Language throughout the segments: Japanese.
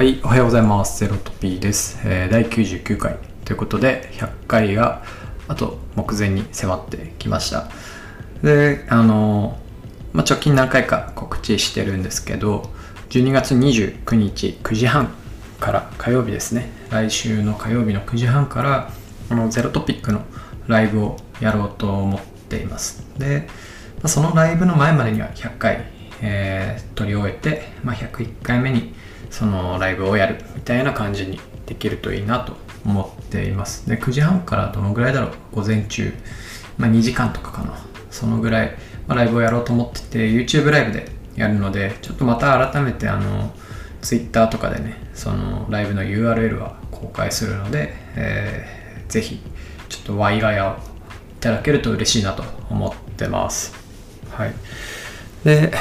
はい、おはようございます。ゼロトピーです。えー第99回ということで、100回があと目前に迫ってきました。で、あのーまあ、直近何回か告知してるんですけど、12月29日9時半から火曜日ですね、来週の火曜日の9時半から、このゼロトピックのライブをやろうと思っています。で、まあそのライブの前までには100回、えー撮り終えて、まあ、101回目にそのライブをやるみたいな感じにできるといいなと思っています。で、9時半からどのぐらいだろう？午前中、まあ、2時間とかかな。そのぐらい、まあ、ライブをやろうと思ってて、YouTube ライブでやるので、ちょっとまた改めてあの、Twitter とかでね、そのライブの URL は公開するので、えーぜひ、ちょっとワイガヤをいただけると嬉しいなと思ってます。はい。で、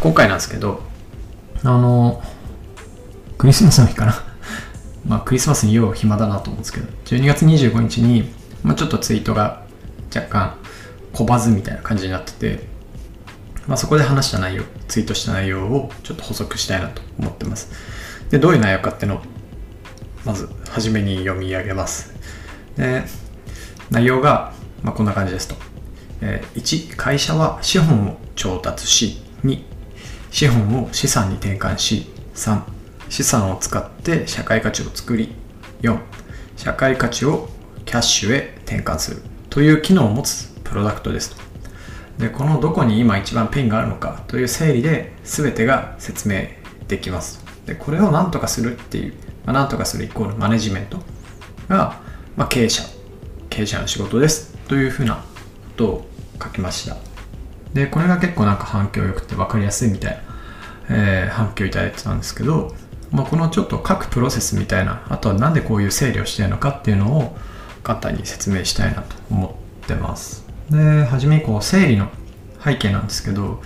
今回なんですけど、あの、クリスマスの日かな。まあ、クリスマスによう暇だなと思うんですけど、12月25日に、まあ、ちょっとツイートが若干小バズみたいな感じになってて、まあ、そこで話した内容、ツイートした内容をちょっと補足したいなと思ってます。で、どういう内容かっていうのを、まず、初めに読み上げます。で、内容が、まあ、こんな感じですと。えー1、会社は資本を調達し、2、資本を資産に転換し、3、資産を使って社会価値を作り、4、社会価値をキャッシュへ転換するという機能を持つプロダクトです。で、このどこに今一番ペインがあるのかという整理で全てが説明できます。で、これを何とかするっていう、まあ、何とかするイコールマネジメントが、まあ、経営者、経営者の仕事ですというふうなことを書きました。で、これが結構なんか反響良くて分かりやすいみたいな、えー反響いただいてたんですけど、まあ、このちょっと各プロセスみたいな、あとはなんでこういう整理をしてるのかっていうのを簡単に説明したいなと思ってます。で、はじめにこう整理の背景なんですけど、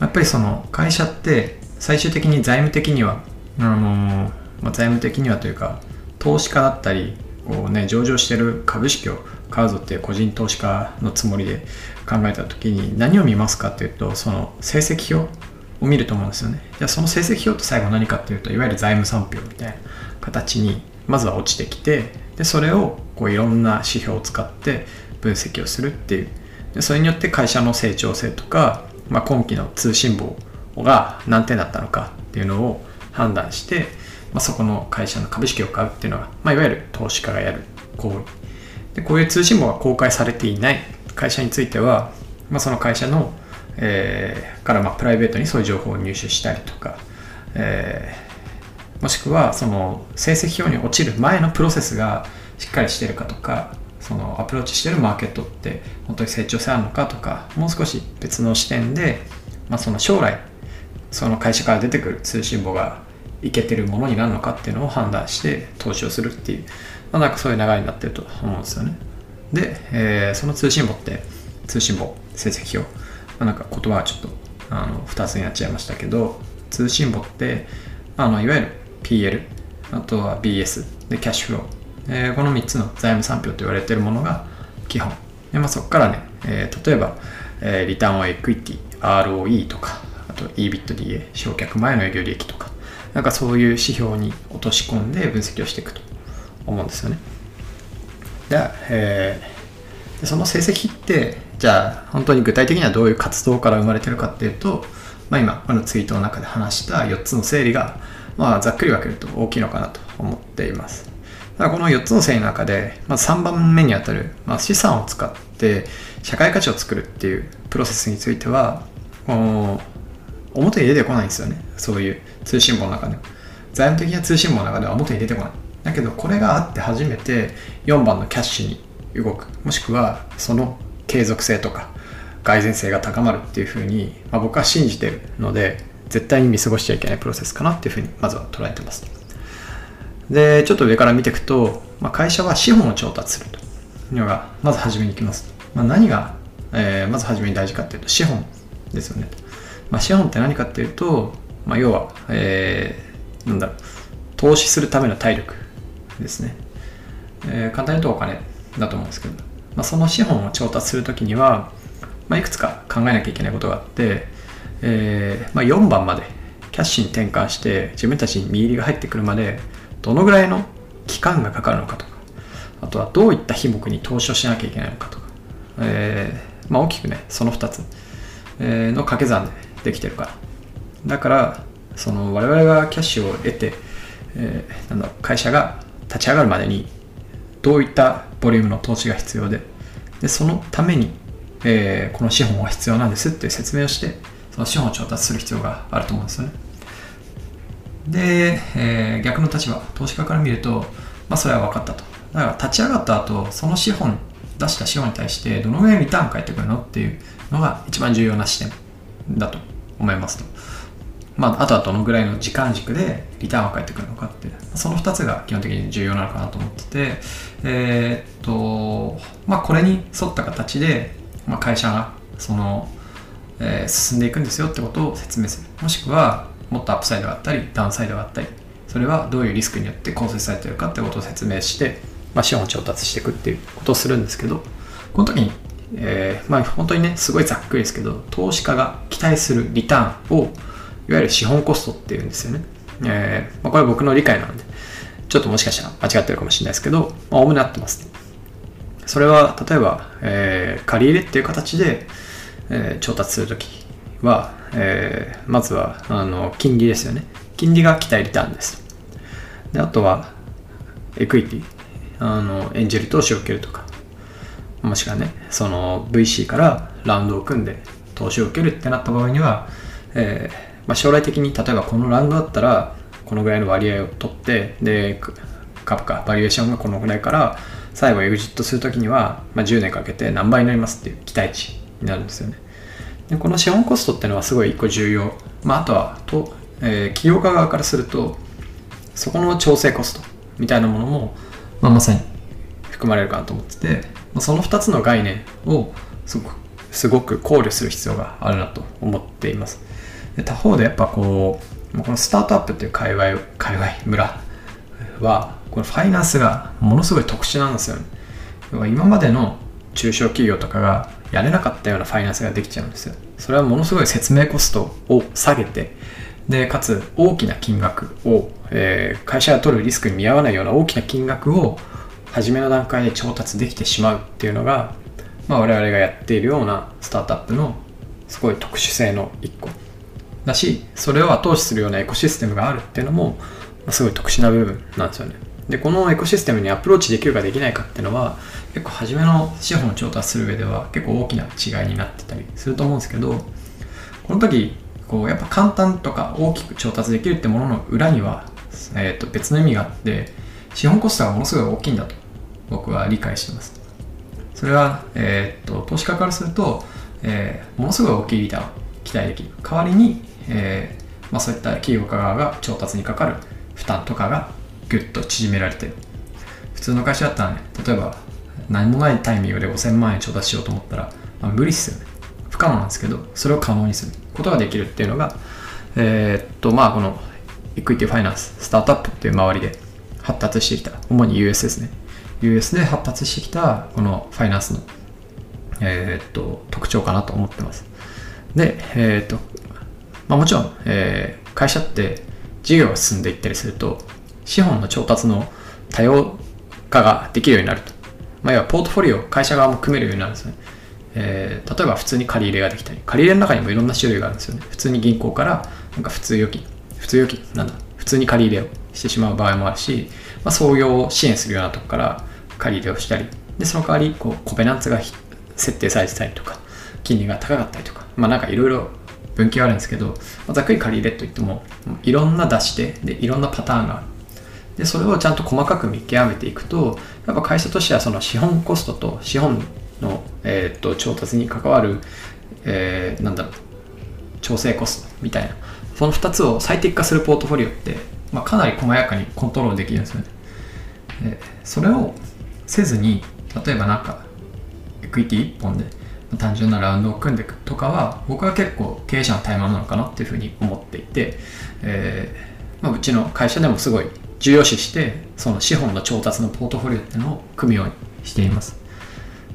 やっぱりその会社って最終的に財務的には、あのーまあ、財務的にはというか、投資家だったり、こうね、上場してる株式を買うぞっていう個人投資家のつもりで考えた時に何を見ますかっていうと、その成績表を見ると思うんですよね。じゃあその成績表って最後何かっていうと、いわゆる財務産票みたいな形にまずは落ちてきて、で、それをこういろんな指標を使って分析をするっていう。でそれによって会社の成長性とか、まあ、今期の通信簿が何点だったのかっていうのを判断して、まあ、そこの会社の株式を買うっていうのが、まあ、いわゆる投資家がやる行為でこういう通信簿が公開されていない会社については、まあ、その会社の、えーからまあプライベートにそういう情報を入手したりとか、えーもしくはその成績表に落ちる前のプロセスがしっかりしてるかとかそのアプローチしてるマーケットって本当に成長性あるのかとかもう少し別の視点で、まあ、その将来その会社から出てくる通信簿がいけてるものになるのかっていうのを判断して投資をするっていう、まあ、なんかそういう流れになってると思うんですよね。で、えーその通信簿って通信簿成績表、まあ、なんか言葉はちょっとあの2つになっちゃいましたけど通信簿ってあのいわゆる PL あとは BS でキャッシュフロー、えーこの3つの財務産票と言われているものが基本。で、まあ、そこからね、えー例えば、えーリターンオンエクイティ ROE とかあと EBITDA 償却前の営業利益とか。なんかそういう指標に落とし込んで分析をしていくと思うんですよね。で、えーでその成績ってじゃあ本当に具体的にはどういう活動から生まれてるかっていうと、まあ、今このツイートの中で話した4つの整理が、まあ、ざっくり分けると大きいのかなと思っています。だからこの4つの整理の中で、まず3番目にあたる、まあ、資産を使って社会価値を作るっていうプロセスについてはこう表に出てこないんですよね。そういう通信簿の中で財務的な通信簿の中では表に出てこない。だけどこれがあって初めて4番のキャッシュに動く。もしくはその継続性とか改善性が高まるっていうふうに、まあ、僕は信じてるので絶対に見過ごしちゃいけないプロセスかなっていうふうにまずは捉えてます。でちょっと上から見ていくと、まあ、会社は資本を調達するというのがまず初めに来ます、まあ、何が、えーまず初めに大事かっていうと資本ですよね、まあ、資本って何かっていうと、まあ、要は、えーなんだろう投資するための体力ですね、えー簡単に言うとお金だと思うんですけど、まあ、その資本を調達するときには、まあ、いくつか考えなきゃいけないことがあって、えーまあ、4番までキャッシュに転換して自分たちに見入りが入ってくるまでどのぐらいの期間がかかるのかとかあとはどういった品目に投資をしなきゃいけないのかとか、えーまあ、大きくねその2つ、の掛け算でできてるから。だからその我々がキャッシュを得て、えーなんだ会社が立ち上がるまでにどういったボリュームの投資が必要ででそのために、えーこの資本は必要なんですっていう説明をしてその資本を調達する必要があると思うんですよね。で、えー逆の立場投資家から見ると、まあ、それは分かったと。だから立ち上がった後その資本出した資本に対してどのぐらいリターン返ってくるのっていうのが一番重要な視点だと思いますと。まあ、あとはどのぐらいの時間軸でリターンが返ってくるのかってその2つが基本的に重要なのかなと思っててえーっとまあこれに沿った形で、まあ、会社がその、えー進んでいくんですよってことを説明する。もしくはもっとアップサイドがあったりダウンサイドがあったりそれはどういうリスクによって構成されてるかってことを説明して、まあ、資本を調達していくっていうことをするんですけどこの時に、えーまあ本当にねすごいざっくりですけど投資家が期待するリターンをいわゆる資本コストっていうんですよね。えーまあ、これは僕の理解なので、ちょっともしかしたら間違ってるかもしれないですけど、まあ、おおむね合ってます。それは、例えば、えー借り入れっていう形で、えー調達するときは、えーまずは、あの、金利ですよね。金利が期待リターンです。で、あとは、エクイティ、あの、エンジェル投資を受けるとか、もしくはね、その VC からラウンドを組んで投資を受けるってなった場合には、えーまあ、将来的に例えばこのランドだったらこのぐらいの割合を取ってで株価バリエーションがこのぐらいから最後エグジットするときには、まあ、10年かけて何倍になりますっていう期待値になるんですよね。でこの資本コストっていうのはすごい一個重要、まあ、あとはと、えー企業家側からするとそこの調整コストみたいなものも、まあ、まさに含まれるかなと思ってて、まあ、その2つの概念をすごくすごく考慮する必要があるなと思っています。で他方でやっぱこうこのスタートアップっていう界隈界隈村はこのファイナンスがものすごい特殊なんですよね。今までの中小企業とかがやれなかったようなファイナンスができちゃうんですよ。それはものすごい説明コストを下げてでかつ大きな金額を、えー会社が取るリスクに見合わないような大きな金額を初めの段階で調達できてしまうっていうのが、まあ、我々がやっているようなスタートアップのすごい特殊性の一個。だしそれを後押しするようなエコシステムがあるっていうのも、すごい特殊な部分なんですよね。でこのエコシステムにアプローチできるかできないかっていうのは結構初めの資本を調達する上では結構大きな違いになってたりすると思うんですけどこの時こうやっぱ簡単とか大きく調達できるってものの裏には、えー、と別の意味があって資本コストがものすごい大きいんだと僕は理解してます。それは、えー、と投資家からすると、えーものすごい大きいリターンを期待できる。代わりに、えーまあ、そういった企業側が調達にかかる負担とかがぐっと縮められてる。普通の会社だったらね例えば何もないタイミングで5000万円調達しようと思ったら、まあ、無理っすよね。不可能なんですけどそれを可能にする。ことができるっていうのがえーっとまあこのエクイティファイナンススタートアップっていう周りで発達してきた。主に US ですね。US で発達してきたこのファイナンスのえーっと特徴かなと思ってます。でえーっとまあ、もちろん、えー会社って事業が進んでいったりすると資本の調達の多様化ができるようになると、まあ、要はポートフォリオ会社側も組めるようになるんですね、えー例えば普通に借り入れができたり借り入れの中にもいろんな種類があるんですよね。普通に銀行からなんか普通預金普通預金なんだ普通に借り入れをしてしまう場合もあるし、まあ、創業を支援するようなとこから借り入れをしたりでその代わりこうコペナンツが設定されてたりとか金利が高かったりとかまあなんかいろいろ分岐はあるんですけど、ざっくり借り入れといってもいろんな出し手でいろんなパターンがある。でそれをちゃんと細かく見極めていくとやっぱ会社としてはその資本コストと資本の、えーっと調達に関わる、えーなんだろう調整コストみたいなその2つを最適化するポートフォリオって、まあ、かなり細やかにコントロールできるんですよね。でそれをせずに例えばなんかエクイティ1本で単純なラウンドを組んでいくとかは僕は結構経営者の怠慢なのかなっていうふうに思っていて、えーまあ、うちの会社でもすごい重要視してその資本の調達のポートフォリオっていうのを組むようにしています、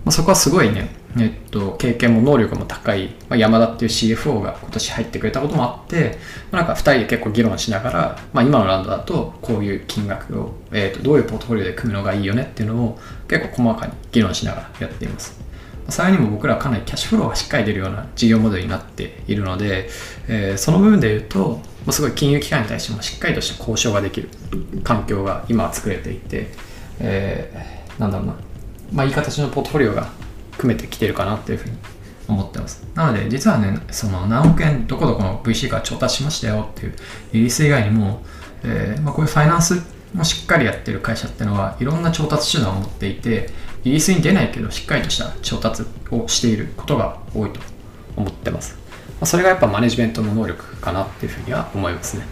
まあ、そこはすごいねえっと、経験も能力も高い、まあ、山田っていう CFO が今年入ってくれたこともあって、まあ、なんか2人で結構議論しながら、まあ、今のラウンドだとこういう金額を、えっと、どういうポートフォリオで組むのがいいよねっていうのを結構細かに議論しながらやっています。さらにも僕らはかなりキャッシュフローがしっかり出るような事業モデルになっているので、えー、その部分で言うと、ますごい金融機関に対してもしっかりとした交渉ができる環境が今は作れていて、えー、なんだろうな、まあ、いい形のポートフォリオが組めてきてるかなっていうふうに思ってます。なので、実はね、その何億円どこどこの VC から調達しましたよっていうリリース以外にも、えーまあ、こういうファイナンスもしっかりやってる会社っていうのはいろんな調達手段を持っていて、リリースに出ないけどしっかりとした調達をしていることが多いと思ってます。まあ、それがやっぱマネジメントの能力かなっていうふうには思いますね。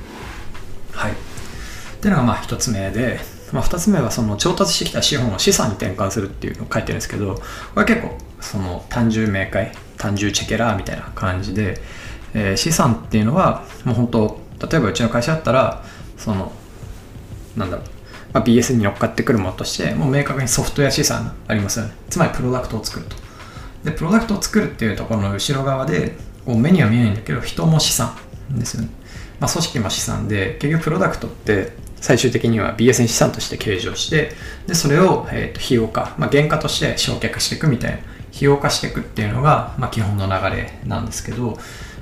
はい。っていうのがまあ一つ目で、まあ、2つ目はその調達してきた資本を資産に転換するっていうのを書いてるんですけどこれ結構その単純明快単純チェケラーみたいな感じで、えー、資産っていうのはもう本当例えばうちの会社だったらそのなんだろう、まあ、BS に乗っかってくるものとしてもう明確にソフトウェア資産ありますよね。つまりプロダクトを作ると。でプロダクトを作るっていうところの後ろ側でこう目には見えないんだけど人も資産ですよね、まあ、組織も資産で結局プロダクトって最終的には BS に資産として計上してでそれを、えー、と費用化、まあ、原価として償却していくみたいな費用化していくっていうのが、まあ、基本の流れなんですけど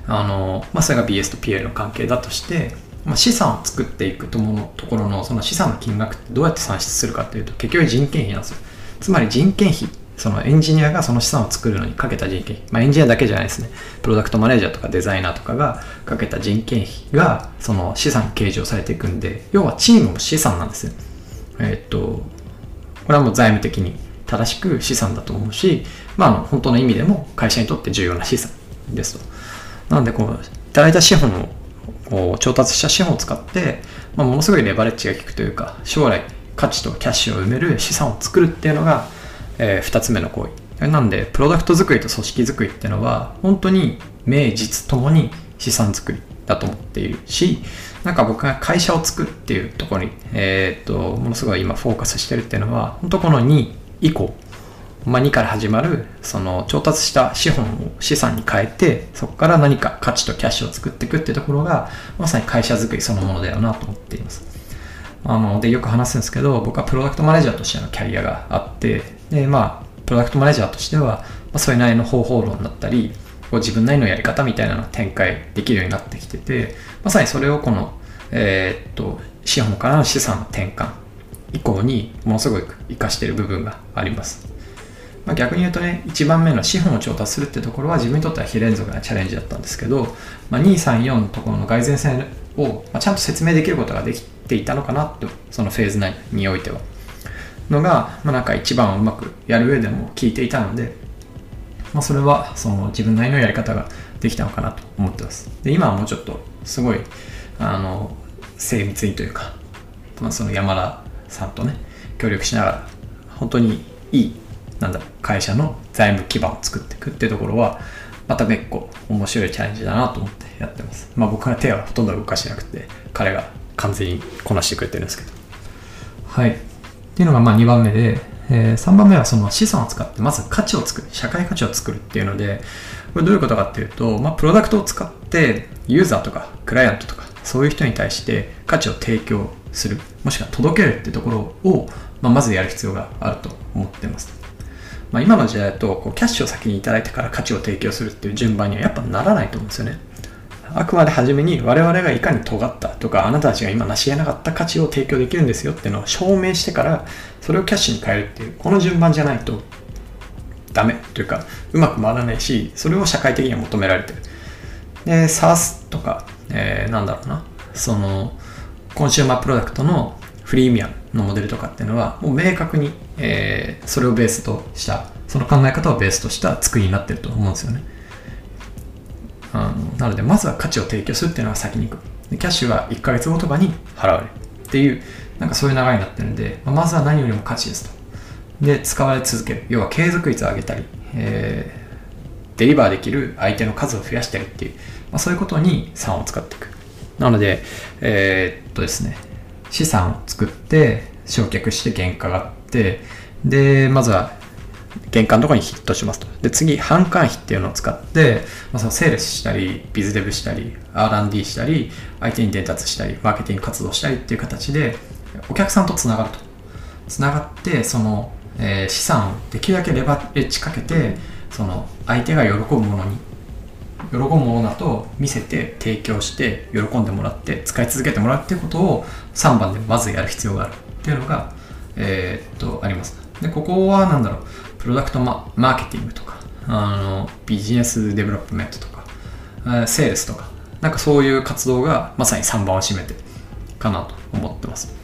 あの、まあ、それが BS と PL の関係だとして、まあ、資産を作っていくとものところのその資産の金額ってどうやって算出するかっていうと結局人件費なんですよ。つまり人件費そのエンジニアがその資産を作るのにかけた人件費、まあ、エンジニアだけじゃないですね。プロダクトマネージャーとかデザイナーとかがかけた人件費がその資産計上されていくんで要はチームも資産なんですよ。えー、っとこれはもう財務的に正しく資産だと思うし、まあ、あの本当の意味でも会社にとって重要な資産ですと。なのでこういただいた資本をこう調達した資本を使って、まあ、ものすごいレバレッジが効くというか将来価値とキャッシュを埋める資産を作るっていうのがえー、2つ目の行為。なんでプロダクト作りと組織作りっていうのは本当に名実ともに資産作りだと思っているしなんか僕が会社を作るっていうところに、えー、っとものすごい今フォーカスしてるっていうのは本当この2以降、まあ、2から始まるその調達した資本を資産に変えてそこから何か価値とキャッシュを作っていくっていうところがまさに会社作りそのものだよなと思っていますあのでよく話すんですけど僕はプロダクトマネージャーとしてのキャリアがあってで、まあ、プロダクトマネージャーとしては、まあ、それなりの方法論だったり、こう自分なりのやり方みたいなのを展開できるようになってきてて、まさにそれをこの、えー、っと、資本からの資産の転換以降にものすごく活かしている部分があります。まあ、逆に言うとね、1番目の資本を調達するってところは自分にとっては非連続なチャレンジだったんですけど、まあ、2、3、4のところの蓋然性をちゃんと説明できることができていたのかなと、そのフェーズ内においては。のが、まあ、なんか一番うまくやる上でも聞いていたので、まあ、それはその自分なりのやり方ができたのかなと思ってます。で今はもうちょっとすごいあの精密にというか、まあ、その山田さんとね協力しながら本当にいいなんだ会社の財務基盤を作っていくっていうところはまた別個面白いチャレンジだなと思ってやってます。まあ僕は手はほとんど動かしなくて彼が完全にこなしてくれてるんですけど。はい。っていうのがまあ2番目で、えー、3番目はその資産を使ってまず価値を作る社会価値を作るっていうのでこれどういうことかっていうと、まあ、プロダクトを使ってユーザーとかクライアントとかそういう人に対して価値を提供するもしくは届けるっていうところを、まあ、まずやる必要があると思ってます、まあ、今の時代だとこうキャッシュを先にいただいてから価値を提供するっていう順番にはやっぱならないと思うんですよね。あくまで初めに我々がいかに尖ったとかあなたたちが今成し得なかった価値を提供できるんですよっていうのを証明してからそれをキャッシュに変えるっていうこの順番じゃないとダメというかうまく回らないしそれを社会的には求められてる。で SARS とか、えー、なんだろうなそのコンシューマープロダクトのフリーミアムのモデルとかっていうのはもう明確に、えー、それをベースとしたその考え方をベースとした作りになってると思うんですよね。あのなのでまずは価値を提供するっていうのが先に行く。キャッシュは1ヶ月後とかに払われるっていうなんかそういう流れになってるんで、まあ、まずは何よりも価値ですと。で使われ続ける。要は継続率を上げたり、えー、デリバーできる相手の数を増やしたりっていう、まあ、そういうことに3を使っていく。なのでえー、っとですね資産を作って焼却して原価があってでまずは玄関のところにヒットしますと。で、次、販管費っていうのを使って、まあ、そのセールスしたり、ビズデブしたり、R&D したり、相手に伝達したり、マーケティング活動したりっていう形で、お客さんとつながると。つながって、その、えー、資産をできるだけレバレッジかけて、その、相手が喜ぶものに、喜ぶものだと見せて、提供して、喜んでもらって、使い続けてもらうっていうことを3番でまずやる必要があるっていうのが、えー、っと、あります。で、ここは何だろう、プロダクトママーケティングとか、あの、ビジネスデベロップメントとか、セールスとか、なんかそういう活動がまさに3番を占めてかなと思ってます。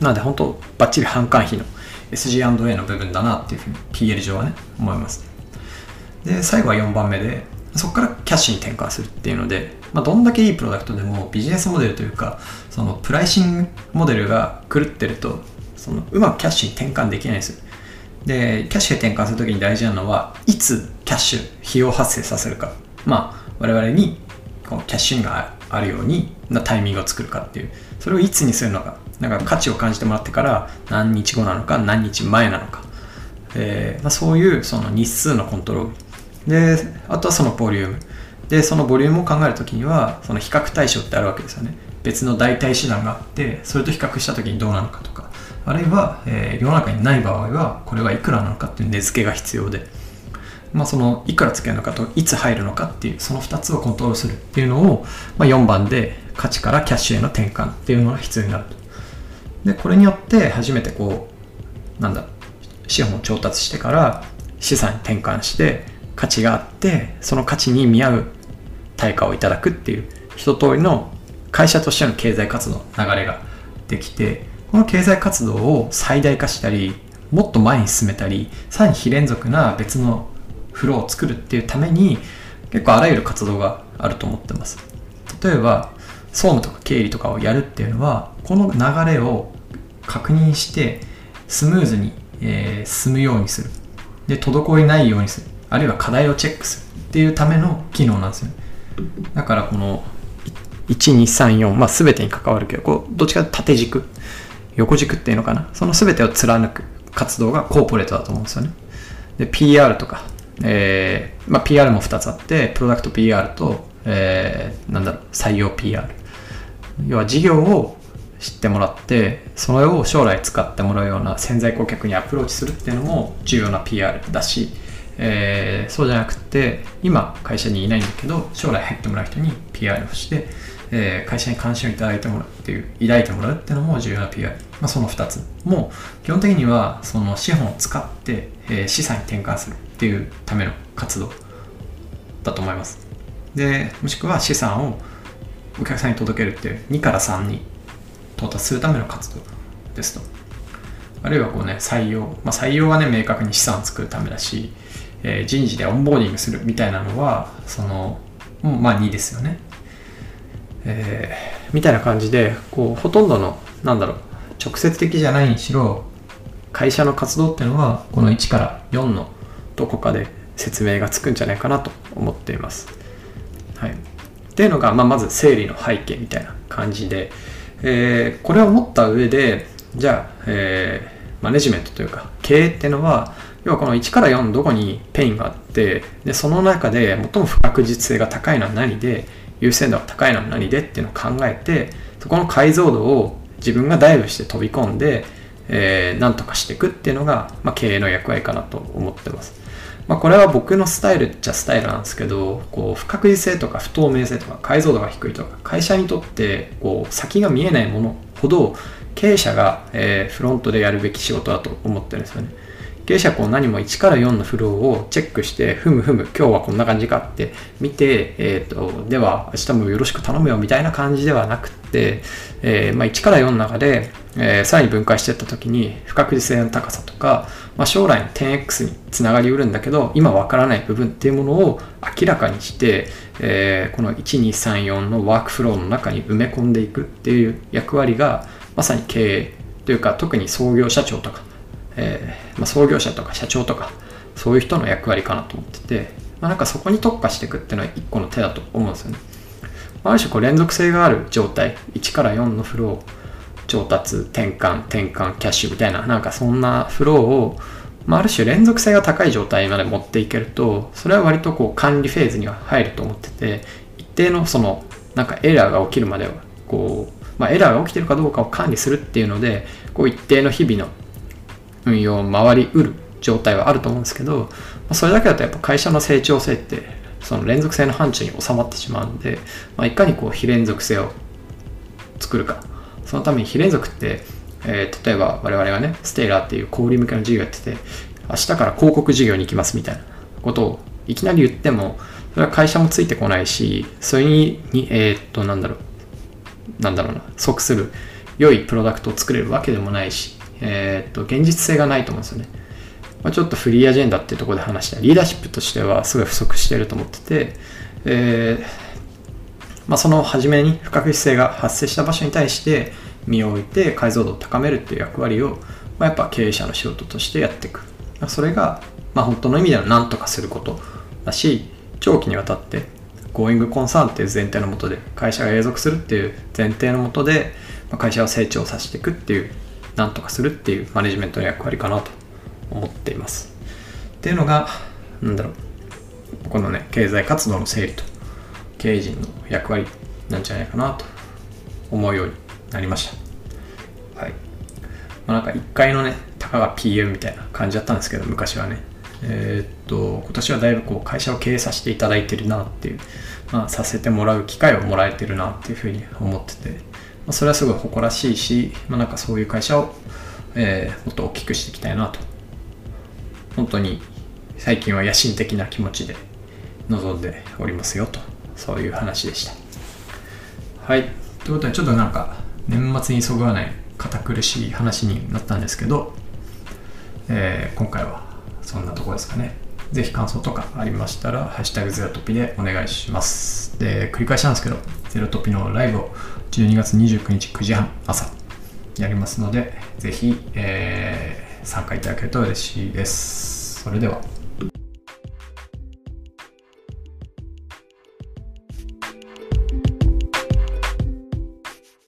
なので本当、バッチリ販管費の SG&A の部分だなっていうふうに PL 上はね、思います。で、最後は4番目で、そこからキャッシュに転換するっていうので、まあ、どんだけいいプロダクトでもビジネスモデルというか、そのプライシングモデルが狂ってると、そのうまくキャッシュに転換できないんですよ。で、キャッシュへ転換するときに大事なのは、いつキャッシュ、費用発生させるか。まあ、我々にこのキャッシュインがあるようになタイミングを作るかっていう。それをいつにするのか。だか価値を感じてもらってから何日後なのか、何日前なのか。えーまあ、そういうその日数のコントロール。で、あとはそのボリューム。で、そのボリュームを考えるときには、その比較対象ってあるわけですよね。別の代替手段があって、それと比較したときにどうなのかとか。あるいは、えー、世の中にない場合はこれはいくらなのかっていう値付けが必要で、まあ、そのいくらつけるのかといつ入るのかっていうその2つをコントロールするっていうのを、まあ、4番で価値からキャッシュへの転換っていうのが必要になるとでこれによって初めてこうなんだ資本を調達してから資産に転換して価値があってその価値に見合う対価をいただくっていう一通りの会社としての経済活動の流れができてこの経済活動を最大化したりもっと前に進めたりさらに非連続な別のフローを作るっていうために結構あらゆる活動があると思ってます。例えば総務とか経理とかをやるっていうのはこの流れを確認してスムーズに、えー、進むようにする。で滞りないようにする。あるいは課題をチェックするっていうための機能なんですよだからこの1234、まあ、全てに関わるけどこうどっちかというと縦軸。横軸っていうのかな。その全てを貫く活動がコーポレートだと思うんですよね。で PR とか、えーまあ、PR も2つあってプロダクト PR と、えー、なんだろう採用 PR 要は事業を知ってもらってそれを将来使ってもらうような潜在顧客にアプローチするっていうのも重要な PR だし、えー、そうじゃなくて今会社にいないんだけど将来入ってもらう人に PR をしてえー、会社に関心をいただいてもらうっていう、抱いてもらうっていうのも重要な PR。まあ、その2つも基本的にはその資本を使って、えー、資産に転換するっていうための活動だと思います。で、もしくは資産をお客さんに届けるっていう2から3に到達するための活動ですと。あるいはこうね、採用。まあ、採用はね、明確に資産を作るためだし、えー、人事でオンボーディングするみたいなのは、その、まあ2ですよね。えー、みたいな感じでこうほとんどのなんだろう直接的じゃないにしろ会社の活動っていうのはこの1から4のどこかで説明がつくんじゃないかなと思っています。はい、っていうのが、まあ、まず整理の背景みたいな感じで、えー、これを持った上でじゃあ、えー、マネジメントというか経営っていうのは要はこの1から4どこにペインがあってでその中で最も不確実性が高いのは何で優先度が高いのは何でっていうのを考えてそこの解像度を自分がダイブして飛び込んで、えー、なんとかしていくっていうのが、まあ、経営の役割かなと思ってます。まあ、これは僕のスタイルっちゃスタイルなんですけど、こう不確実性とか不透明性とか解像度が低いとか、会社にとってこう先が見えないものほど経営者が、えー、フロントでやるべき仕事だと思ってるんですよね。経営者こう何も1から4のフローをチェックして、ふむふむ、今日はこんな感じかって見て、えっ、ー、と、では明日もよろしく頼むよみたいな感じではなくて、えー、まあ、1から4の中で、えー、さらに分解していった時に不確実性の高さとか、まあ、将来の 10X につながりうるんだけど、今わからない部分っていうものを明らかにして、えー、この1234のワークフローの中に埋め込んでいくっていう役割が、まさに経営というか、特に創業社長とか、えー、まあ、創業者とか社長とかそういう人の役割かなと思ってて、まあ、なんかそこに特化していくっていうのは一個の手だと思うんですよね。まあ、ある種こう連続性がある状態1から4のフロー調達転換転換キャッシュみたいななんかそんなフローをまあ、ある種連続性が高い状態まで持っていけるとそれは割とこう管理フェーズには入ると思ってて一定のそのなんかエラーが起きるまではこう、まあ、エラーが起きてるかどうかを管理するっていうのでこう一定の日々の運用を回りうる状態はあると思うんですけど、まあ、それだけだとやっぱ会社の成長性ってその連続性の範疇に収まってしまうんで、まあ、いかにこう非連続性を作るか。そのために非連続ってえー、例えば我々がね、ステイラーっていう小売向けの事業やってて、明日から広告事業に行きますみたいなことをいきなり言っても、それは会社もついてこないし、それに、えー、っと、なんだろう、なんだろうな、即する良いプロダクトを作れるわけでもないし、えー、っと、現実性がないと思うんですよね。まあ、ちょっとフリーアジェンダっていうところで話したリーダーシップとしてはすごい不足してると思ってて、えー、まあ、その初めに不確実性が発生した場所に対して身を置いて解像度を高めるっていう役割を、まあ、やっぱ経営者の仕事としてやっていくまあそれが、まあ、本当の意味での何とかすることだし長期にわたって Going Concern っていう前提のもとで会社が永続するっていう前提のもとで、まあ、会社を成長させていくっていう何とかするっていうマネジメントの役割かなと思っていますっていうのがなんだろうこのね経済活動の整理と経営陣の役割なんじゃないかなと思うようになりました。はい。まあ、なんか1階のね、たかが PM みたいな感じだったんですけど、昔はね。えー、っと、今年はだいぶこう会社を経営させていただいてるなっていう、まあ、させてもらう機会をもらえてるなっていうふうに思ってて、あ、それはすごい誇らしいし、まあ、なんかそういう会社を、えー、もっと大きくしていきたいなと。本当に最近は野心的な気持ちで臨んでおりますよと、そういう話でした。はい。ということで、ちょっとなんか、年末にそぐわない堅苦しい話になったんですけど、えー、今回はそんなとこですかね。ぜひ感想とかありましたら、ハッシュタグゼロトピでお願いします。で、繰り返しなんですけど、ゼロトピのライブを12月29日9時半朝やりますので、ぜひ、えー、参加いただけると嬉しいです。それでは。